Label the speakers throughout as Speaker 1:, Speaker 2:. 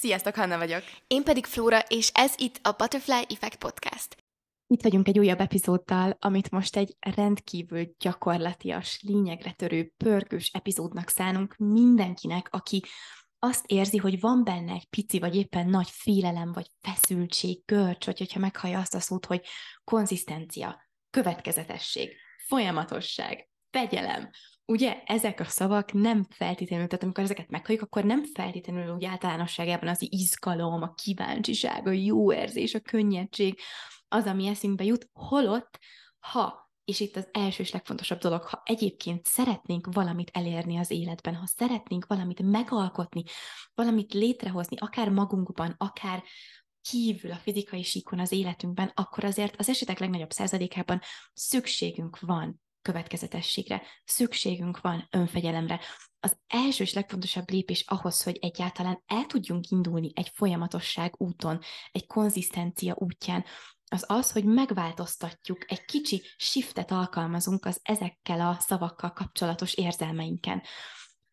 Speaker 1: Sziasztok, Hanna vagyok.
Speaker 2: Én pedig Flóra, és ez itt a Butterfly Effect Podcast.
Speaker 3: Itt vagyunk egy újabb epizóddal, amit most egy rendkívül gyakorlatias, lényegre törő, pörgős epizódnak szánunk mindenkinek, aki azt érzi, hogy van benne egy pici, vagy éppen nagy félelem, vagy feszültség, görcs, vagy hogyha meghallja azt a szót, hogy konzisztencia, következetesség, folyamatosság, fegyelem, ugye ezek a szavak nem feltétlenül, tehát amikor ezeket meghalljuk, akkor nem feltétlenül úgy általánosságában az izgalom, a kíváncsiság, a jó érzés, a könnyedség, az, ami eszünkbe jut, holott, ha és itt az első és legfontosabb dolog, ha egyébként szeretnénk valamit elérni az életben, ha szeretnénk valamit megalkotni, valamit létrehozni, akár magunkban, akár kívül a fizikai síkon az életünkben, akkor azért az esetek legnagyobb százalékában szükségünk van következetességre, szükségünk van önfegyelemre. Az első és legfontosabb lépés ahhoz, hogy egyáltalán el tudjunk indulni egy folyamatosság úton, egy konzisztencia útján, az az, hogy megváltoztatjuk, egy kicsi shiftet alkalmazunk az ezekkel a szavakkal kapcsolatos érzelmeinken.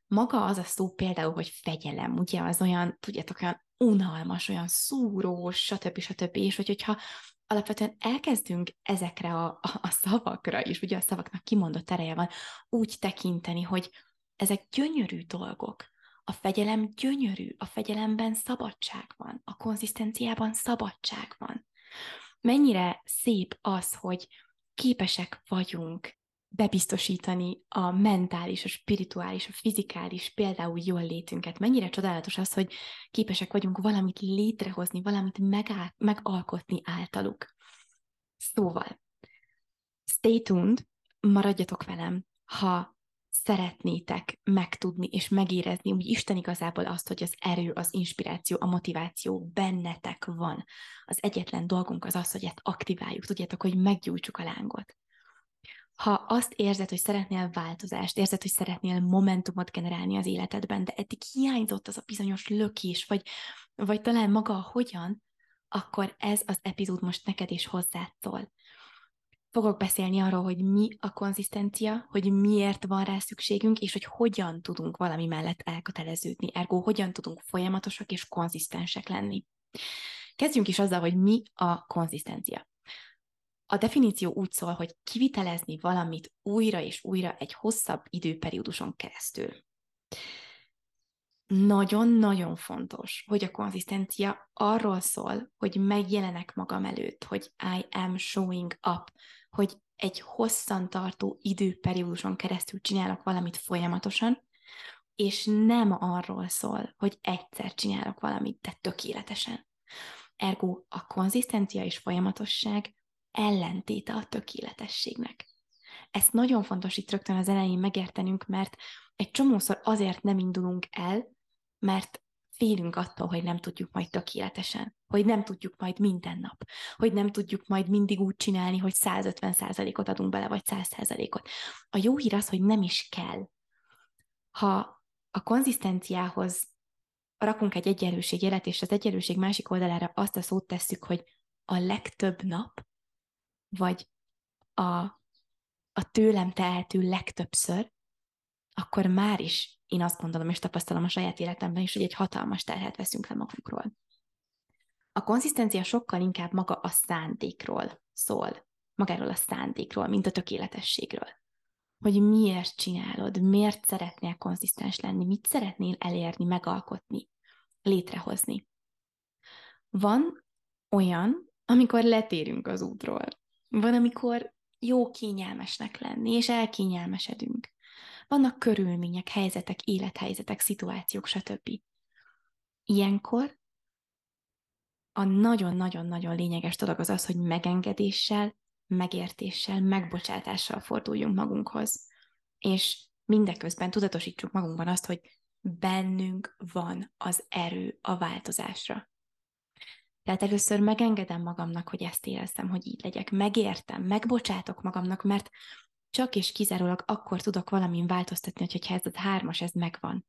Speaker 3: Maga az a szó például, hogy fegyelem, ugye az olyan, tudjátok, olyan unalmas, olyan szúrós, stb. stb. És hogy, hogyha alapvetően elkezdünk ezekre a, a, a szavakra is, ugye a szavaknak kimondott ereje van, úgy tekinteni, hogy ezek gyönyörű dolgok. A fegyelem gyönyörű, a fegyelemben szabadság van, a konzisztenciában szabadság van. Mennyire szép az, hogy képesek vagyunk bebiztosítani a mentális, a spirituális, a fizikális például jól létünket. Mennyire csodálatos az, hogy képesek vagyunk valamit létrehozni, valamit megá- megalkotni általuk. Szóval, stay tuned, maradjatok velem, ha szeretnétek megtudni és megérezni úgy Isten igazából azt, hogy az erő, az inspiráció, a motiváció bennetek van. Az egyetlen dolgunk az az, hogy ezt aktiváljuk, tudjátok, hogy meggyújtsuk a lángot ha azt érzed, hogy szeretnél változást, érzed, hogy szeretnél momentumot generálni az életedben, de eddig hiányzott az a bizonyos lökés, vagy, vagy talán maga a hogyan, akkor ez az epizód most neked is hozzád szól. Fogok beszélni arról, hogy mi a konzisztencia, hogy miért van rá szükségünk, és hogy hogyan tudunk valami mellett elköteleződni, ergo hogyan tudunk folyamatosak és konzisztensek lenni. Kezdjünk is azzal, hogy mi a konzisztencia. A definíció úgy szól, hogy kivitelezni valamit újra és újra egy hosszabb időperióduson keresztül. Nagyon-nagyon fontos, hogy a konzisztencia arról szól, hogy megjelenek magam előtt, hogy I am showing up, hogy egy hosszantartó időperióduson keresztül csinálok valamit folyamatosan, és nem arról szól, hogy egyszer csinálok valamit, de tökéletesen. Ergo a konzisztencia és folyamatosság ellentéte a tökéletességnek. Ezt nagyon fontos itt rögtön az elején megértenünk, mert egy csomószor azért nem indulunk el, mert félünk attól, hogy nem tudjuk majd tökéletesen, hogy nem tudjuk majd minden nap, hogy nem tudjuk majd mindig úgy csinálni, hogy 150%-ot adunk bele, vagy 100%-ot. A jó hír az, hogy nem is kell. Ha a konzisztenciához rakunk egy egyenlőség jelet, és az egyenlőség másik oldalára azt a szót tesszük, hogy a legtöbb nap, vagy a, a tőlem tehető legtöbbször, akkor már is én azt gondolom, és tapasztalom a saját életemben is, hogy egy hatalmas terhet veszünk le magunkról. A konzisztencia sokkal inkább maga a szándékról szól, magáról a szándékról, mint a tökéletességről. Hogy miért csinálod, miért szeretnél konzisztens lenni, mit szeretnél elérni, megalkotni, létrehozni. Van olyan, amikor letérünk az útról. Van, amikor jó kényelmesnek lenni, és elkényelmesedünk. Vannak körülmények, helyzetek, élethelyzetek, szituációk, stb. Ilyenkor a nagyon-nagyon-nagyon lényeges dolog az az, hogy megengedéssel, megértéssel, megbocsátással forduljunk magunkhoz. És mindeközben tudatosítsuk magunkban azt, hogy bennünk van az erő a változásra. Tehát először megengedem magamnak, hogy ezt érezzem, hogy így legyek. Megértem, megbocsátok magamnak, mert csak és kizárólag akkor tudok valamin változtatni, hogyha ez a hármas, ez megvan.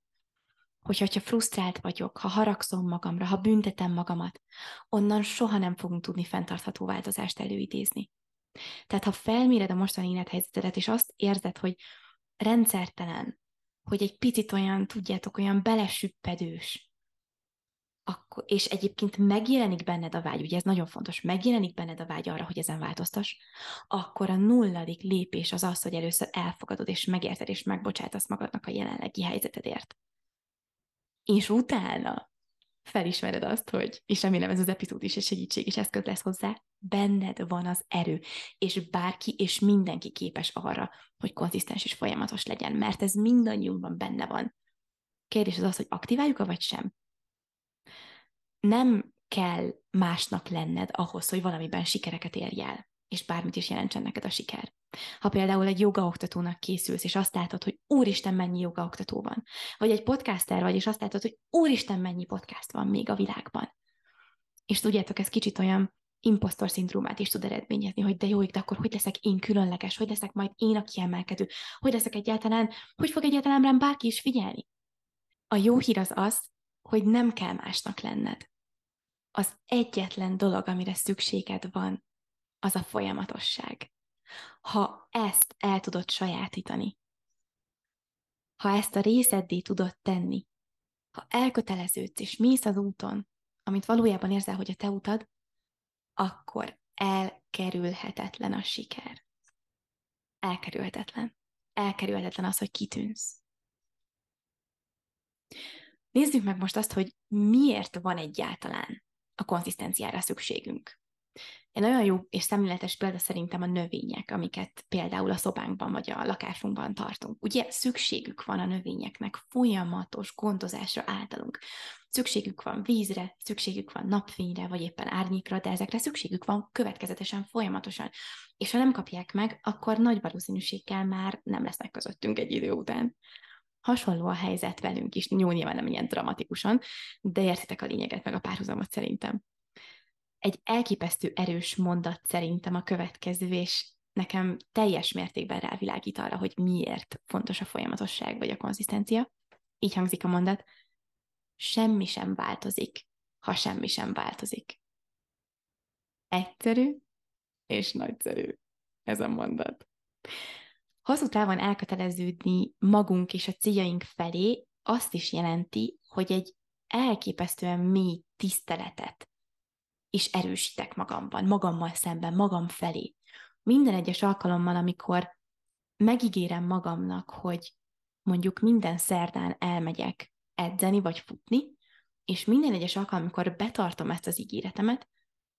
Speaker 3: Hogyha, hogyha frusztrált vagyok, ha haragszom magamra, ha büntetem magamat, onnan soha nem fogunk tudni fenntartható változást előidézni. Tehát ha felméred a mostani élethelyzetedet, és azt érzed, hogy rendszertelen, hogy egy picit olyan, tudjátok, olyan belesüppedős, akkor, és egyébként megjelenik benned a vágy, ugye ez nagyon fontos, megjelenik benned a vágy arra, hogy ezen változtass, akkor a nulladik lépés az az, hogy először elfogadod és megérted és megbocsátasz magadnak a jelenlegi helyzetedért. És utána felismered azt, hogy, és remélem ez az epizód is egy segítség és eszköz lesz hozzá, benned van az erő, és bárki és mindenki képes arra, hogy konzisztens és folyamatos legyen, mert ez mindannyiunkban benne van. Kérdés az az, hogy aktiváljuk-e vagy sem. Nem kell másnak lenned ahhoz, hogy valamiben sikereket érj el, és bármit is jelentsen neked a siker. Ha például egy jogaoktatónak készülsz, és azt látod, hogy úristen, mennyi jogaoktató van, vagy egy podcaster vagy, és azt látod, hogy úristen, mennyi podcast van még a világban. És tudjátok, ez kicsit olyan impostor szindrómát is tud eredményezni, hogy de jó, de akkor hogy leszek én különleges, hogy leszek majd én a kiemelkedő, hogy leszek egyáltalán, hogy fog egyáltalán rám bárki is figyelni. A jó hír az az, hogy nem kell másnak lenned. Az egyetlen dolog, amire szükséged van, az a folyamatosság. Ha ezt el tudod sajátítani, ha ezt a részeddé tudod tenni, ha elköteleződsz és mész az úton, amit valójában érzel, hogy a te utad, akkor elkerülhetetlen a siker. Elkerülhetetlen. Elkerülhetetlen az, hogy kitűnsz. Nézzük meg most azt, hogy miért van egyáltalán a konzisztenciára szükségünk. Egy nagyon jó és szemléletes példa szerintem a növények, amiket például a szobánkban vagy a lakásunkban tartunk. Ugye szükségük van a növényeknek folyamatos gondozásra általunk. Szükségük van vízre, szükségük van napfényre, vagy éppen árnyékra, de ezekre szükségük van következetesen, folyamatosan. És ha nem kapják meg, akkor nagy valószínűséggel már nem lesznek közöttünk egy idő után. Hasonló a helyzet velünk is, jó, nyilván nem ilyen dramatikusan, de értitek a lényeget, meg a párhuzamot szerintem egy elképesztő erős mondat szerintem a következő, és nekem teljes mértékben rávilágít arra, hogy miért fontos a folyamatosság vagy a konzisztencia. Így hangzik a mondat, semmi sem változik, ha semmi sem változik. Egyszerű és nagyszerű ez a mondat. Hosszú távon elköteleződni magunk és a céljaink felé azt is jelenti, hogy egy elképesztően mély tiszteletet és erősítek magamban, magammal szemben, magam felé. Minden egyes alkalommal, amikor megígérem magamnak, hogy mondjuk minden szerdán elmegyek edzeni vagy futni, és minden egyes alkalommal, amikor betartom ezt az ígéretemet,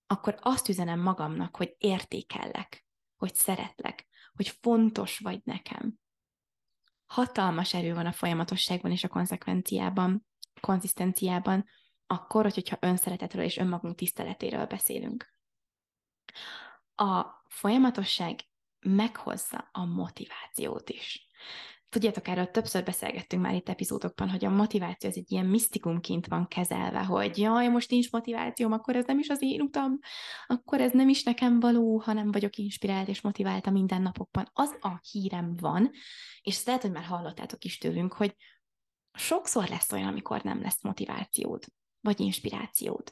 Speaker 3: akkor azt üzenem magamnak, hogy értékellek, hogy szeretlek, hogy fontos vagy nekem. Hatalmas erő van a folyamatosságban és a konzekvenciában, konzisztenciában, akkor, hogyha önszeretetről és önmagunk tiszteletéről beszélünk. A folyamatosság meghozza a motivációt is. Tudjátok, erről többször beszélgettünk már itt epizódokban, hogy a motiváció az egy ilyen misztikumként van kezelve, hogy jaj, most nincs motivációm, akkor ez nem is az én utam, akkor ez nem is nekem való, ha nem vagyok inspirált és motivált a mindennapokban. Az a hírem van, és ezt lehet, hogy már hallottátok is tőlünk, hogy sokszor lesz olyan, amikor nem lesz motivációd vagy inspirációd.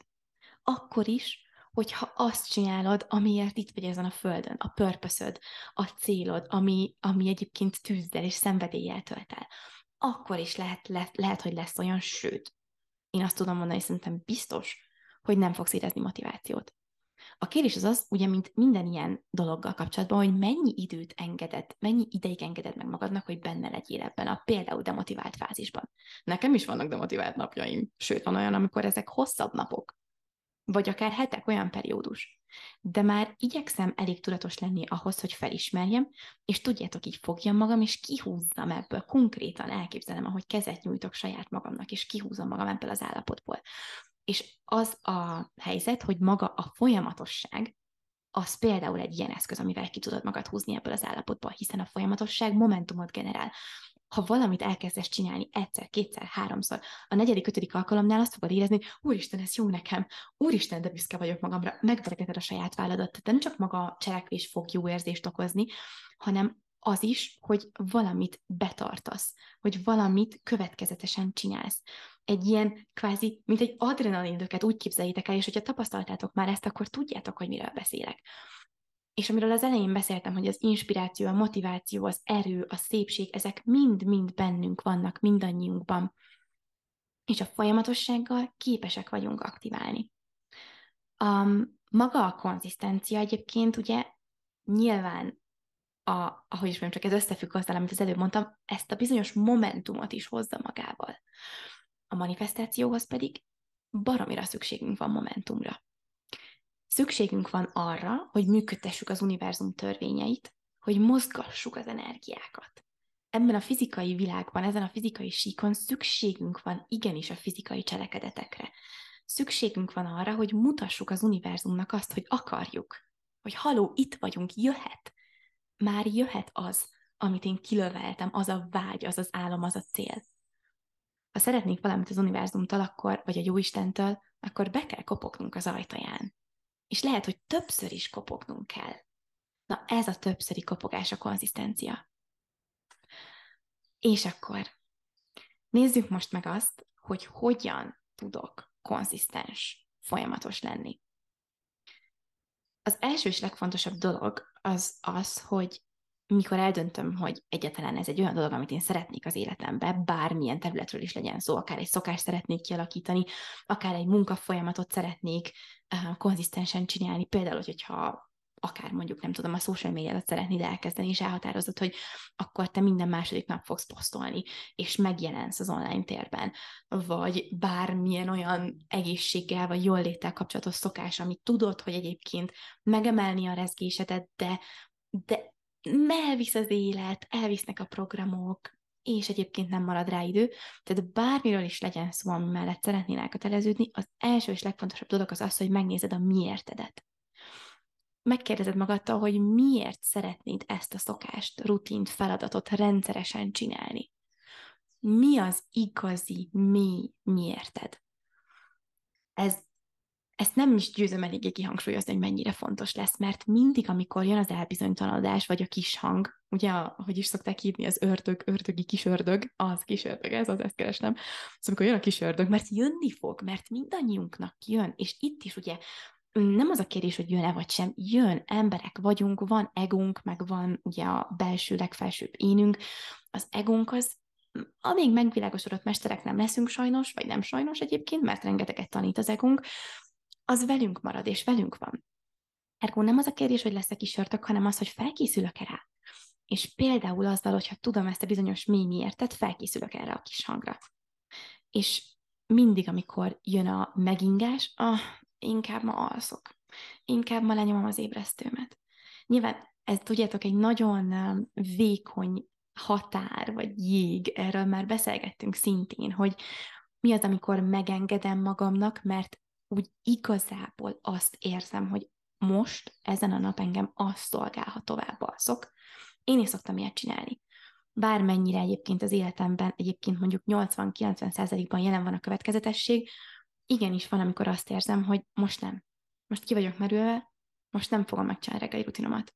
Speaker 3: Akkor is, hogyha azt csinálod, amiért itt vagy ezen a földön, a purpose a célod, ami, ami egyébként tűzzel és szenvedéllyel tölt el, akkor is lehet, lehet, lehet, hogy lesz olyan, sőt, én azt tudom mondani, szerintem biztos, hogy nem fogsz érezni motivációt. A kérdés az az, ugye, mint minden ilyen dologgal kapcsolatban, hogy mennyi időt engeded, mennyi ideig engeded meg magadnak, hogy benne legyél ebben a például demotivált fázisban. Nekem is vannak demotivált napjaim, sőt, van olyan, amikor ezek hosszabb napok, vagy akár hetek, olyan periódus. De már igyekszem elég tudatos lenni ahhoz, hogy felismerjem, és tudjátok, így fogjam magam, és kihúzzam ebből, konkrétan elképzelem, ahogy kezet nyújtok saját magamnak, és kihúzom magam ebből az állapotból. És az a helyzet, hogy maga a folyamatosság, az például egy ilyen eszköz, amivel ki tudod magad húzni ebből az állapotból, hiszen a folyamatosság momentumot generál. Ha valamit elkezdesz csinálni egyszer, kétszer, háromszor, a negyedik, ötödik alkalomnál azt fogod érezni, úristen, ez jó nekem, úristen, de büszke vagyok magamra, megveregeted a saját válladat. Tehát nem csak maga a cselekvés fog jó érzést okozni, hanem az is, hogy valamit betartasz, hogy valamit következetesen csinálsz. Egy ilyen kvázi, mint egy adrenalindöket úgy képzeljétek el, és hogyha tapasztaltátok már ezt, akkor tudjátok, hogy miről beszélek. És amiről az elején beszéltem, hogy az inspiráció, a motiváció, az erő, a szépség, ezek mind-mind bennünk vannak, mindannyiunkban. és a folyamatossággal képesek vagyunk aktiválni. Um, maga a konzisztencia egyébként ugye nyilván, a, ahogy is mondjam, csak ez összefügg azzal, amit az előbb mondtam, ezt a bizonyos momentumot is hozza magával. A manifestációhoz pedig baromira szükségünk van momentumra. Szükségünk van arra, hogy működtessük az univerzum törvényeit, hogy mozgassuk az energiákat. Ebben a fizikai világban, ezen a fizikai síkon szükségünk van igenis a fizikai cselekedetekre. Szükségünk van arra, hogy mutassuk az univerzumnak azt, hogy akarjuk, hogy haló, itt vagyunk, jöhet. Már jöhet az, amit én kilöveltem, az a vágy, az az álom, az a cél. Ha szeretnék valamit az univerzumtól, akkor, vagy a Jóistentől, akkor be kell kopognunk az ajtaján. És lehet, hogy többször is kopognunk kell. Na, ez a többszöri kopogás a konzisztencia. És akkor nézzük most meg azt, hogy hogyan tudok konzisztens, folyamatos lenni. Az első és legfontosabb dolog az az, hogy mikor eldöntöm, hogy egyáltalán ez egy olyan dolog, amit én szeretnék az életembe, bármilyen területről is legyen szó, akár egy szokást szeretnék kialakítani, akár egy munkafolyamatot szeretnék uh, konzisztensen csinálni, például, hogyha akár mondjuk, nem tudom, a social médiát szeretnéd elkezdeni, és elhatározod, hogy akkor te minden második nap fogsz posztolni, és megjelensz az online térben, vagy bármilyen olyan egészséggel, vagy jól léttel kapcsolatos szokás, amit tudod, hogy egyébként megemelni a rezgésedet, de, de elvisz az élet, elvisznek a programok, és egyébként nem marad rá idő. Tehát bármiről is legyen szó, ami mellett szeretnél elköteleződni, az első és legfontosabb dolog az az, hogy megnézed a miértedet megkérdezed magadtól, hogy miért szeretnéd ezt a szokást, rutint, feladatot rendszeresen csinálni. Mi az igazi, mi miérted? Ez, ezt nem is győzöm eléggé kihangsúlyozni, hogy mennyire fontos lesz, mert mindig, amikor jön az elbizonytalanodás, vagy a kis hang, ugye, ahogy is szokták hívni, az ördög, ördögi kis ördög, az kis ördög, ez az, ezt keresnem. Szóval amikor jön a kis ördög, mert jönni fog, mert mindannyiunknak jön, és itt is ugye nem az a kérdés, hogy jön-e vagy sem, jön, emberek vagyunk, van egónk, meg van ugye a belső legfelsőbb énünk. Az egónk az, amíg megvilágosodott mesterek nem leszünk sajnos, vagy nem sajnos egyébként, mert rengeteget tanít az egónk, az velünk marad, és velünk van. Ergo nem az a kérdés, hogy lesz-e kísértök, hanem az, hogy felkészülök-e rá. És például azzal, hogyha tudom ezt a bizonyos mély miértet, felkészülök erre a kis hangra. És mindig, amikor jön a megingás, ah, inkább ma alszok, inkább ma lenyomom az ébresztőmet. Nyilván ez, tudjátok, egy nagyon um, vékony határ, vagy jég, erről már beszélgettünk szintén, hogy mi az, amikor megengedem magamnak, mert úgy igazából azt érzem, hogy most, ezen a nap engem azt szolgál, ha tovább alszok. Én is szoktam ilyet csinálni. Bármennyire egyébként az életemben, egyébként mondjuk 80-90%-ban jelen van a következetesség, igenis van, amikor azt érzem, hogy most nem. Most ki vagyok merülve, most nem fogom megcsinálni reggeli rutinomat.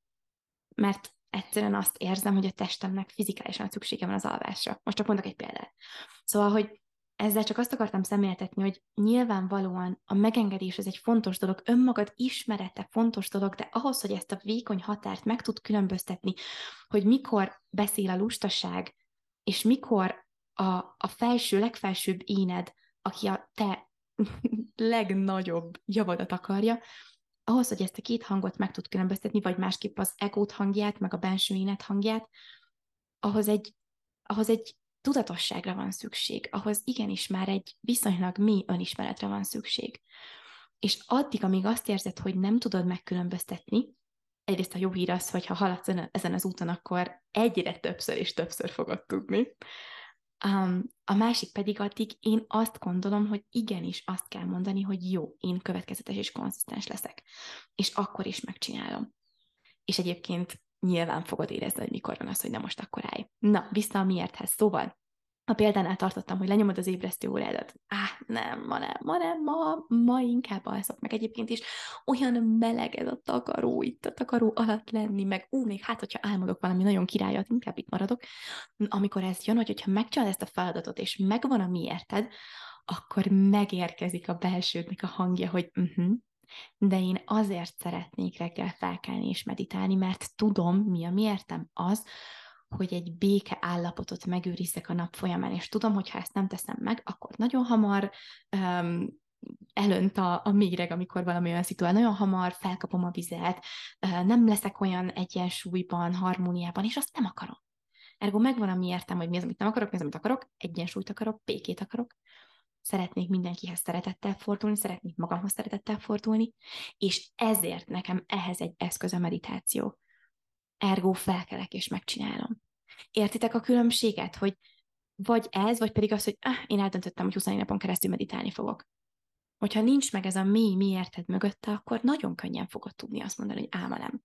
Speaker 3: Mert egyszerűen azt érzem, hogy a testemnek fizikálisan szüksége van az alvásra. Most csak mondok egy példát. Szóval, hogy ezzel csak azt akartam szemléltetni, hogy nyilvánvalóan a megengedés ez egy fontos dolog, önmagad ismerete fontos dolog, de ahhoz, hogy ezt a vékony határt meg tud különböztetni, hogy mikor beszél a lustaság, és mikor a, a felső, legfelsőbb éned, aki a te legnagyobb javadat akarja, ahhoz, hogy ezt a két hangot meg tud különböztetni, vagy másképp az egót hangját, meg a benső énet hangját, ahhoz egy, ahhoz egy tudatosságra van szükség, ahhoz igenis már egy viszonylag mély önismeretre van szükség. És addig, amíg azt érzed, hogy nem tudod megkülönböztetni, egyrészt a jó hír az, hogy ha haladsz ezen az úton, akkor egyre többször és többször fogod tudni. Um, a másik pedig addig én azt gondolom, hogy igenis azt kell mondani, hogy jó, én következetes és konzisztens leszek. És akkor is megcsinálom. És egyébként nyilván fogod érezni, hogy mikor van az, hogy nem most akkor állj. Na, vissza a miérthez. Szóval a példánál tartottam, hogy lenyomod az ébresztő órádat. Á, nem, ma nem, ma nem, ma, ma inkább alszok meg egyébként is. Olyan meleg ez a takaró, itt a takaró alatt lenni, meg ú, még hát, hogyha álmodok valami nagyon királyat, inkább itt maradok. Amikor ez jön, hogy hogyha megcsinálod ezt a feladatot, és megvan a miérted, akkor megérkezik a belsődnek a hangja, hogy uh-huh, de én azért szeretnék reggel felkelni és meditálni, mert tudom, mi a miértem az, hogy egy béke állapotot megőrizzek a nap folyamán, és tudom, hogy ha ezt nem teszem meg, akkor nagyon hamar um, elönt a, a méreg, amikor valami olyan szituál, nagyon hamar felkapom a vizet, nem leszek olyan egyensúlyban, harmóniában, és azt nem akarom. Ergo megvan a mi értem, hogy mi az, amit nem akarok, mi az, amit akarok, egyensúlyt akarok, békét akarok, szeretnék mindenkihez szeretettel fordulni, szeretnék magamhoz szeretettel fordulni, és ezért nekem ehhez egy eszköz a meditáció. Ergo felkelek és megcsinálom. Értitek a különbséget, hogy vagy ez, vagy pedig az, hogy ah, én eldöntöttem, hogy 20 napon keresztül meditálni fogok. Hogyha nincs meg ez a mély miérted mögötte, akkor nagyon könnyen fogod tudni azt mondani, hogy álma nem.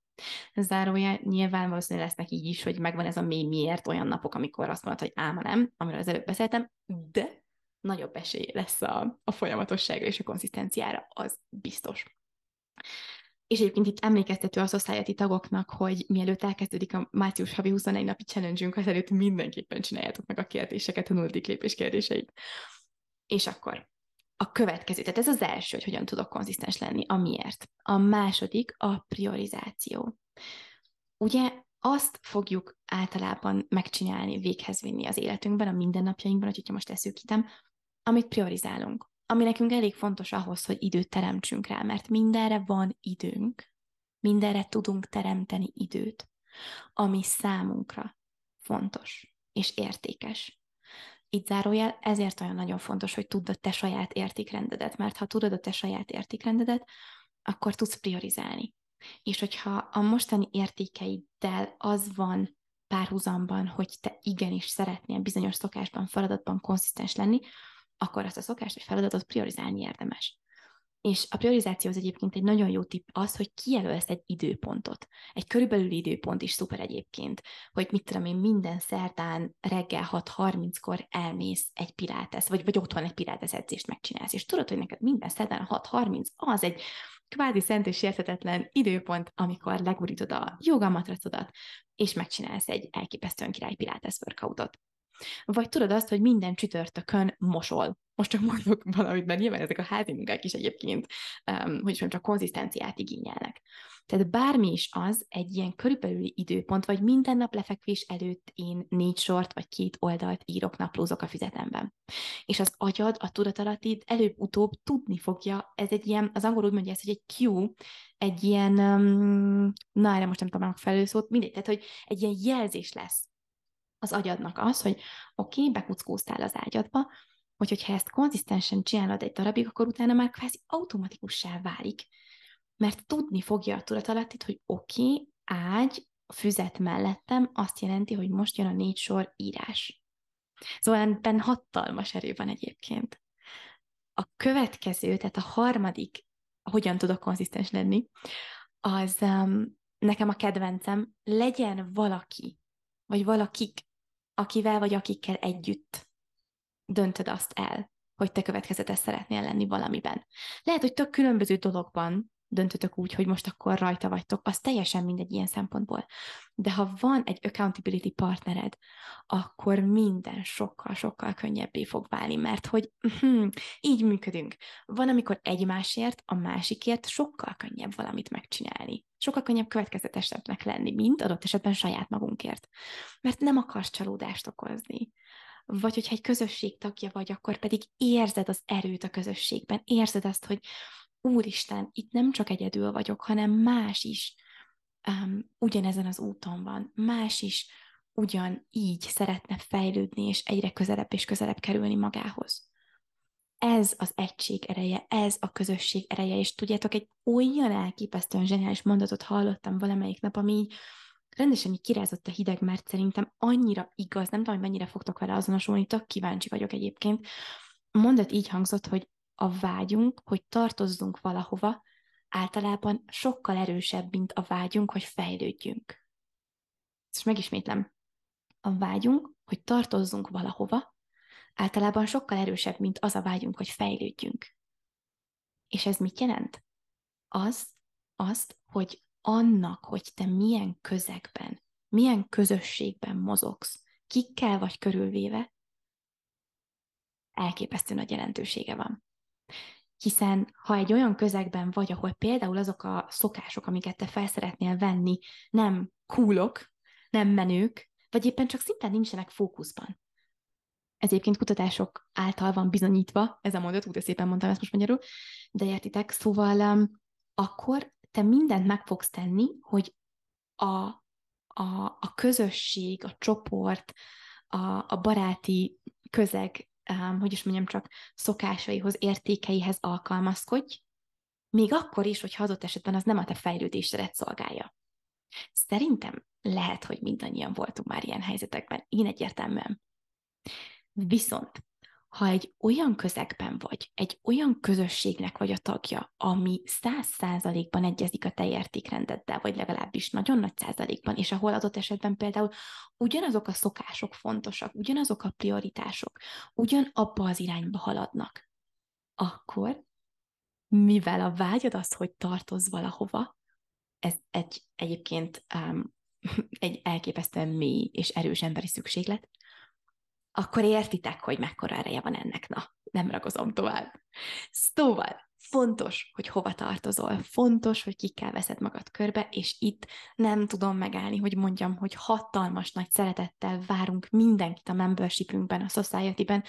Speaker 3: Zárója, nyilván valószínűleg lesznek így is, hogy megvan ez a mély miért olyan napok, amikor azt mondod, hogy álma nem, amiről az előbb beszéltem, de nagyobb esély lesz a, a folyamatosságra és a konszisztenciára, az biztos. És egyébként itt emlékeztető a Society tagoknak, hogy mielőtt elkezdődik a március havi 21 napi challenge-ünk, előtt mindenképpen csináljátok meg a kérdéseket, a nulladik lépés kérdéseit. És akkor a következő, tehát ez az első, hogy hogyan tudok konzisztens lenni, a miért. A második a priorizáció. Ugye azt fogjuk általában megcsinálni, véghez vinni az életünkben, a mindennapjainkban, hogyha most leszűkítem, amit priorizálunk. Ami nekünk elég fontos ahhoz, hogy időt teremtsünk rá, mert mindenre van időnk, mindenre tudunk teremteni időt, ami számunkra fontos és értékes. Itt zárójel, ezért olyan nagyon fontos, hogy tudd a te saját értékrendedet, mert ha tudod a te saját értékrendedet, akkor tudsz priorizálni. És hogyha a mostani értékeiddel az van párhuzamban, hogy te igenis szeretnél bizonyos szokásban, feladatban konszisztens lenni, akkor azt a szokást vagy feladatot priorizálni érdemes. És a priorizáció az egyébként egy nagyon jó tipp az, hogy kijelölsz egy időpontot. Egy körülbelül időpont is szuper egyébként, hogy mit tudom én, minden szerdán reggel 6.30-kor elmész egy pilátesz, vagy, vagy otthon egy pilátesz edzést megcsinálsz, és tudod, hogy neked minden szerdán 6.30 az egy kvázi szent és érthetetlen időpont, amikor legurítod a jogamatracodat, és megcsinálsz egy elképesztően király pilátesz workoutot. Vagy tudod azt, hogy minden csütörtökön mosol. Most csak mondok valamit, mert nyilván ezek a házi munkák is egyébként, um, hogy is csak konzisztenciát igényelnek. Tehát bármi is az, egy ilyen körülbelüli időpont, vagy minden nap lefekvés előtt én négy sort vagy két oldalt írok, naplózok a fizetemben. És az agyad, a tudatalattid előbb-utóbb tudni fogja, ez egy ilyen, az angol úgy mondja ezt, hogy egy cue, egy ilyen, um, na erre most nem tudom a felőszót, mindegy, tehát hogy egy ilyen jelzés lesz az agyadnak az, hogy oké, okay, bekuckóztál az ágyadba, hogy hogyha ezt konzisztensen csinálod egy darabig, akkor utána már kvázi automatikussá válik. Mert tudni fogja a tudat hogy oké, okay, ágy, füzet mellettem azt jelenti, hogy most jön a négy sor írás. Szóval ebben hatalmas erő van egyébként. A következő, tehát a harmadik, hogyan tudok konzisztens lenni, az um, nekem a kedvencem, legyen valaki, vagy valakik, akivel vagy akikkel együtt döntöd azt el, hogy te következetes szeretnél lenni valamiben. Lehet, hogy tök különböző dologban döntötök úgy, hogy most akkor rajta vagytok, az teljesen mindegy ilyen szempontból. De ha van egy accountability partnered, akkor minden sokkal-sokkal könnyebbé fog válni, mert hogy hm, így működünk. Van, amikor egymásért, a másikért sokkal könnyebb valamit megcsinálni. Sokkal könnyebb következetesebbnek lenni, mint adott esetben saját magunkért. Mert nem akarsz csalódást okozni vagy hogyha egy közösség tagja vagy, akkor pedig érzed az erőt a közösségben, érzed azt, hogy Úristen, itt nem csak egyedül vagyok, hanem más is um, ugyanezen az úton van, más is ugyan így szeretne fejlődni, és egyre közelebb és közelebb kerülni magához. Ez az egység ereje, ez a közösség ereje, és tudjátok, egy olyan elképesztően zseniális mondatot hallottam valamelyik nap, ami így rendesen így kirázott a hideg, mert szerintem annyira igaz, nem tudom, hogy mennyire fogtok vele azonosulni, tök kíváncsi vagyok egyébként. A mondat így hangzott, hogy a vágyunk, hogy tartozzunk valahova, általában sokkal erősebb, mint a vágyunk, hogy fejlődjünk. És megismétlem. A vágyunk, hogy tartozzunk valahova, általában sokkal erősebb, mint az a vágyunk, hogy fejlődjünk. És ez mit jelent? Az, azt, hogy annak, hogy te milyen közegben, milyen közösségben mozogsz, kikkel vagy körülvéve, elképesztő nagy jelentősége van. Hiszen ha egy olyan közegben vagy, ahol például azok a szokások, amiket te fel szeretnél venni, nem coolok, nem menők, vagy éppen csak szinte nincsenek fókuszban. Ez egyébként kutatások által van bizonyítva, ez a mondat, úgy szépen mondtam ezt most magyarul, de értitek, szóval um, akkor te mindent meg fogsz tenni, hogy a, a, a közösség, a csoport, a, a baráti közeg, um, hogy is mondjam, csak szokásaihoz, értékeihez alkalmazkodj, még akkor is, hogy adott esetben az nem a te fejlődésedet szolgálja. Szerintem lehet, hogy mindannyian voltunk már ilyen helyzetekben. Én egyértelműen. Viszont, ha egy olyan közegben vagy, egy olyan közösségnek vagy a tagja, ami száz százalékban egyezik a te értékrendeddel, vagy legalábbis nagyon nagy százalékban, és ahol adott esetben például ugyanazok a szokások fontosak, ugyanazok a prioritások, ugyan abba az irányba haladnak, akkor, mivel a vágyad az, hogy tartoz valahova, ez egy egyébként um, egy elképesztően mély és erős emberi szükséglet, akkor értitek, hogy mekkora ereje van ennek. Na, nem ragozom tovább. Szóval, fontos, hogy hova tartozol, fontos, hogy kikkel veszed magad körbe, és itt nem tudom megállni, hogy mondjam, hogy hatalmas nagy szeretettel várunk mindenkit a membershipünkben, a society-ben,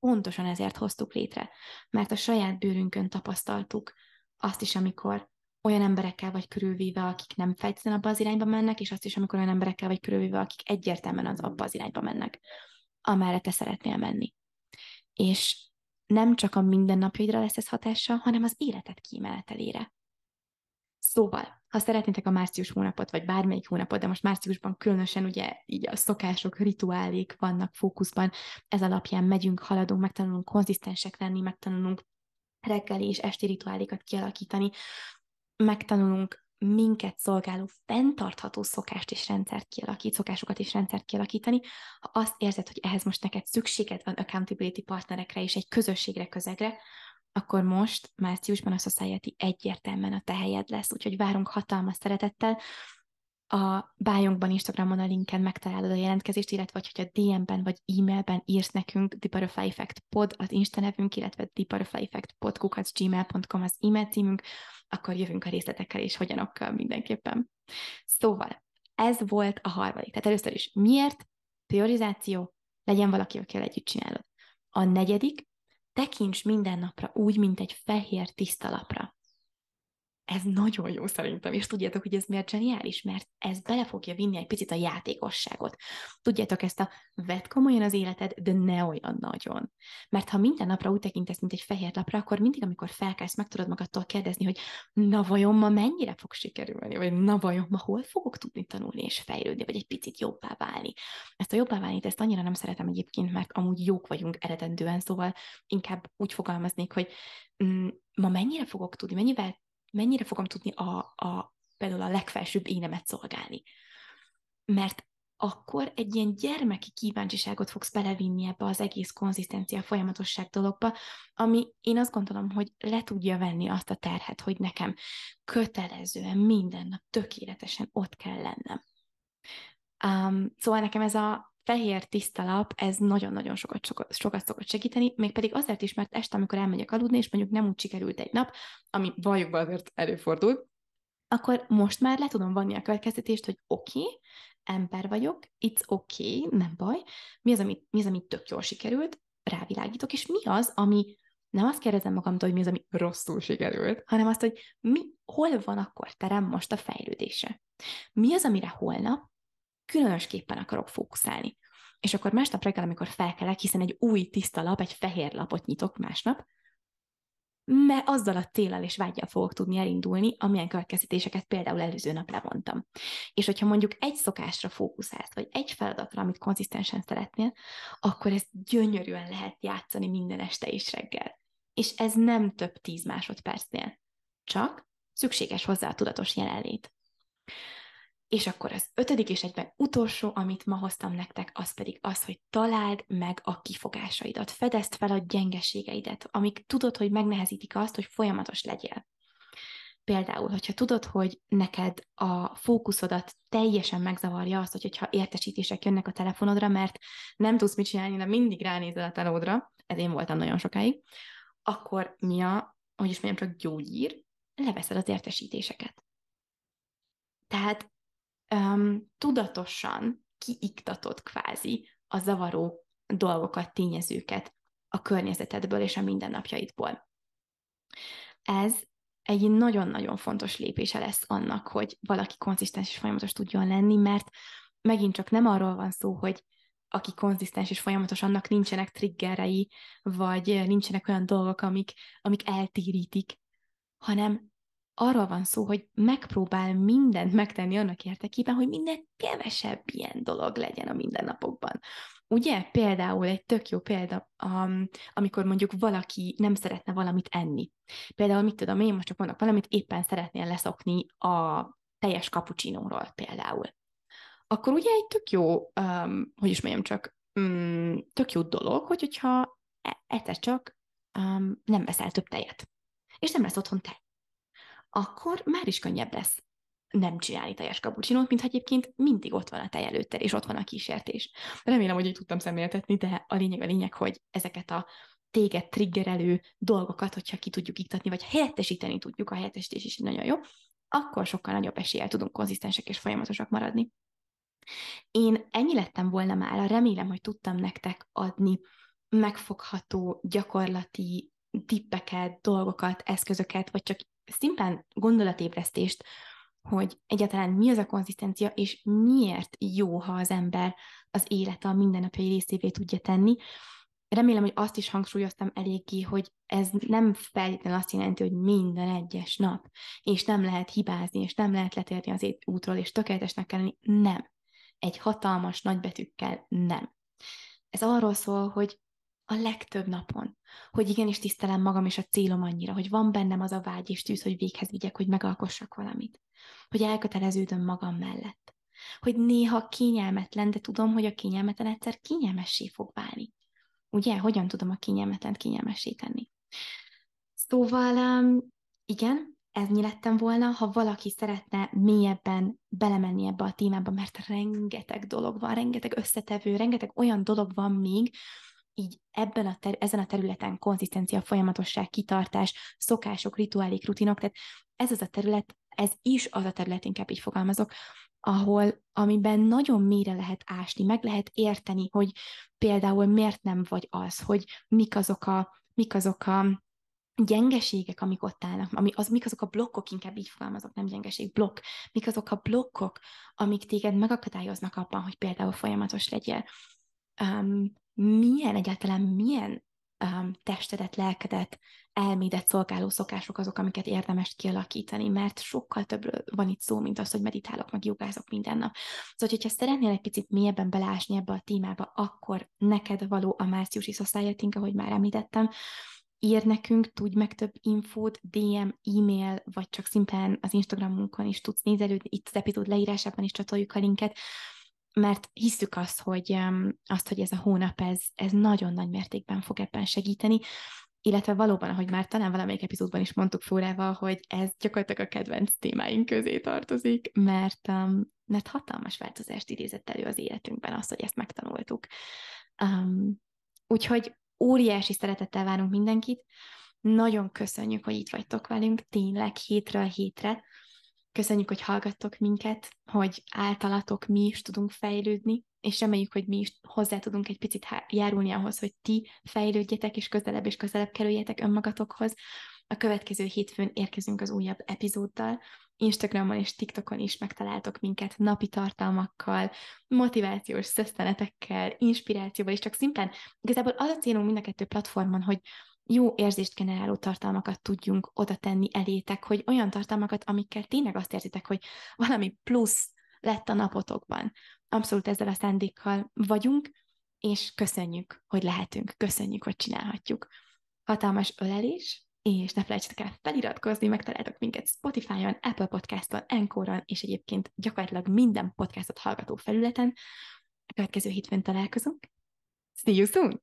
Speaker 3: pontosan ezért hoztuk létre, mert a saját bőrünkön tapasztaltuk azt is, amikor olyan emberekkel vagy körülvéve, akik nem fejtelen abba az irányba mennek, és azt is, amikor olyan emberekkel vagy körülvéve, akik egyértelműen az abba az irányba mennek amerre te szeretnél menni. És nem csak a mindennapjaidra lesz ez hatással, hanem az életed kimenetelére. Szóval, ha szeretnétek a március hónapot, vagy bármelyik hónapot, de most márciusban különösen ugye így a szokások, rituálék vannak fókuszban, ez alapján megyünk, haladunk, megtanulunk konzisztensek lenni, megtanulunk reggeli és esti rituálékat kialakítani, megtanulunk minket szolgáló fenntartható szokást és rendszert kialakít, szokásokat és rendszert kialakítani, ha azt érzed, hogy ehhez most neked szükséged van accountability partnerekre és egy közösségre, közegre, akkor most márciusban a Society egyértelműen a te helyed lesz, úgyhogy várunk hatalmas szeretettel. A bájunkban, Instagramon a linken megtalálod a jelentkezést, illetve vagy, hogy a DM-ben vagy e-mailben írsz nekünk The pod az Insta nevünk, illetve The Butterfly gmail.com az e-mail címünk, akkor jövünk a részletekkel és hogyanokkal mindenképpen. Szóval, ez volt a harmadik. Tehát először is miért? Priorizáció, legyen valaki, akivel együtt csinálod. A negyedik, tekints minden napra úgy, mint egy fehér tiszta lapra ez nagyon jó szerintem, és tudjátok, hogy ez miért zseniális, mert ez bele fogja vinni egy picit a játékosságot. Tudjátok, ezt a vett komolyan az életed, de ne olyan nagyon. Mert ha minden napra úgy tekintesz, mint egy fehér lapra, akkor mindig, amikor felkelsz, meg tudod magadtól kérdezni, hogy na vajon ma mennyire fog sikerülni, vagy na vajon ma hol fogok tudni tanulni és fejlődni, vagy egy picit jobbá válni. Ezt a jobbá válni, ezt annyira nem szeretem egyébként, mert amúgy jók vagyunk eredendően, szóval inkább úgy fogalmaznék, hogy mm, ma mennyire fogok tudni, mennyivel mennyire fogom tudni a, a, például a legfelsőbb énemet szolgálni. Mert akkor egy ilyen gyermeki kíváncsiságot fogsz belevinni ebbe az egész konzisztencia folyamatosság dologba, ami én azt gondolom, hogy le tudja venni azt a terhet, hogy nekem kötelezően minden nap tökéletesen ott kell lennem. Um, szóval nekem ez a fehér tiszta lap, ez nagyon-nagyon sokat, sokat, sokat szokott segíteni, mégpedig azért is, mert este, amikor elmegyek aludni, és mondjuk nem úgy sikerült egy nap, ami valljuk azért előfordul, akkor most már le tudom vanni a következtetést, hogy oké, okay, ember vagyok, it's okay, nem baj, mi az, ami, mi az, ami tök jól sikerült, rávilágítok, és mi az, ami nem azt kérdezem magamtól, hogy mi az, ami rosszul sikerült, hanem azt, hogy mi, hol van akkor terem most a fejlődése. Mi az, amire holnap különösképpen akarok fókuszálni. És akkor másnap reggel, amikor felkelek, hiszen egy új tiszta lap, egy fehér lapot nyitok másnap, mert azzal a célral és vágyjal fogok tudni elindulni, amilyen következtetéseket például előző nap levontam. És hogyha mondjuk egy szokásra fókuszálsz, vagy egy feladatra, amit konzisztensen szeretnél, akkor ezt gyönyörűen lehet játszani minden este és reggel. És ez nem több tíz másodpercnél. Csak szükséges hozzá a tudatos jelenlét. És akkor az ötödik és egyben utolsó, amit ma hoztam nektek, az pedig az, hogy találd meg a kifogásaidat, fedezd fel a gyengeségeidet, amik tudod, hogy megnehezítik azt, hogy folyamatos legyél. Például, hogyha tudod, hogy neked a fókuszodat teljesen megzavarja azt, hogyha értesítések jönnek a telefonodra, mert nem tudsz mit csinálni, de mindig ránézel a telódra, ez én voltam nagyon sokáig, akkor mi a, hogy is mondjam, csak gyógyír, leveszed az értesítéseket. Tehát um, tudatosan kiiktatod kvázi a zavaró dolgokat, tényezőket a környezetedből és a mindennapjaidból. Ez egy nagyon-nagyon fontos lépése lesz annak, hogy valaki konzisztens és folyamatos tudjon lenni, mert megint csak nem arról van szó, hogy aki konzisztens és folyamatos, annak nincsenek triggerei, vagy nincsenek olyan dolgok, amik, amik eltérítik, hanem arról van szó, hogy megpróbál mindent megtenni annak érdekében, hogy minden kevesebb ilyen dolog legyen a mindennapokban. Ugye például egy tök jó példa, um, amikor mondjuk valaki nem szeretne valamit enni. Például, mit tudom, én most csak mondok valamit, éppen szeretnél leszokni a teljes kapucsinóról például. Akkor ugye egy tök jó, um, hogy is mondjam csak, um, tök jó dolog, hogy, hogyha e-, egyszer csak um, nem veszel több tejet, és nem lesz otthon tej akkor már is könnyebb lesz nem csinálni teljes kapucsinót, mint egyébként mindig ott van a tej előtte, és ott van a kísértés. Remélem, hogy így tudtam szemléltetni, de a lényeg a lényeg, hogy ezeket a téged triggerelő dolgokat, hogyha ki tudjuk iktatni, vagy helyettesíteni tudjuk, a helyettesítés is nagyon jó, akkor sokkal nagyobb eséllyel tudunk konzisztensek és folyamatosak maradni. Én ennyi lettem volna már, remélem, hogy tudtam nektek adni megfogható, gyakorlati tippeket, dolgokat, eszközöket, vagy csak szimplán gondolatébresztést, hogy egyáltalán mi az a konzisztencia, és miért jó, ha az ember az élete a mindennapjai részévé tudja tenni. Remélem, hogy azt is hangsúlyoztam eléggé, hogy ez nem feltétlenül azt jelenti, hogy minden egyes nap, és nem lehet hibázni, és nem lehet letérni az útról, és tökéletesnek kell lenni. Nem. Egy hatalmas nagybetűkkel nem. Ez arról szól, hogy a legtöbb napon, hogy igenis tisztelem magam és a célom annyira, hogy van bennem az a vágy és tűz, hogy véghez vigyek, hogy megalkossak valamit, hogy elköteleződöm magam mellett, hogy néha kényelmetlen, de tudom, hogy a kényelmetlen egyszer kényelmessé fog válni. Ugye, hogyan tudom a kényelmetlen kényelmessé tenni? Szóval, igen, ez lettem volna, ha valaki szeretne mélyebben belemenni ebbe a témába, mert rengeteg dolog van, rengeteg összetevő, rengeteg olyan dolog van még, így ebben a ter- ezen a területen konzisztencia, folyamatosság, kitartás, szokások, rituálék, rutinok, tehát ez az a terület, ez is az a terület, inkább így fogalmazok, ahol, amiben nagyon mélyre lehet ásni, meg lehet érteni, hogy például miért nem vagy az, hogy mik azok a, mik azok a gyengeségek, amik ott állnak, ami, az, mik azok a blokkok, inkább így fogalmazok, nem gyengeség, blokk, mik azok a blokkok, amik téged megakadályoznak abban, hogy például folyamatos legyél. Um, milyen egyáltalán milyen um, testedet, lelkedet, elmédet szolgáló szokások azok, amiket érdemes kialakítani, mert sokkal többről van itt szó, mint az, hogy meditálok, meg jogázok minden nap. Szóval, hogyha szeretnél egy picit mélyebben beleásni ebbe a témába, akkor neked való a márciusi society ahogy már említettem, ír nekünk, tudj meg több infót, DM, e-mail, vagy csak szimplán az Instagramunkon is tudsz nézelődni, itt az epizód leírásában is csatoljuk a linket, mert hiszük azt, hogy, azt, hogy ez a hónap, ez, ez nagyon nagy mértékben fog ebben segíteni, illetve valóban, ahogy már talán valamelyik epizódban is mondtuk Flórával, hogy ez gyakorlatilag a kedvenc témáink közé tartozik, mert, um, mert hatalmas változást idézett elő az életünkben az, hogy ezt megtanultuk. Um, úgyhogy óriási szeretettel várunk mindenkit, nagyon köszönjük, hogy itt vagytok velünk, tényleg hétről hétre, Köszönjük, hogy hallgattok minket, hogy általatok mi is tudunk fejlődni, és reméljük, hogy mi is hozzá tudunk egy picit járulni ahhoz, hogy ti fejlődjetek, és közelebb és közelebb kerüljetek önmagatokhoz. A következő hétfőn érkezünk az újabb epizóddal. Instagramon és TikTokon is megtaláltok minket napi tartalmakkal, motivációs szesztenetekkel, inspirációval, és csak szimplán igazából az a célunk mind a kettő platformon, hogy jó érzést generáló tartalmakat tudjunk oda tenni elétek, hogy olyan tartalmakat, amikkel tényleg azt érzitek, hogy valami plusz lett a napotokban. Abszolút ezzel a szándékkal vagyunk, és köszönjük, hogy lehetünk, köszönjük, hogy csinálhatjuk. Hatalmas ölelés, és ne felejtsetek el feliratkozni, megtaláltok minket Spotify-on, Apple Podcast-on, Encore-on, és egyébként gyakorlatilag minden podcastot hallgató felületen. A következő hétfőn találkozunk. See you soon!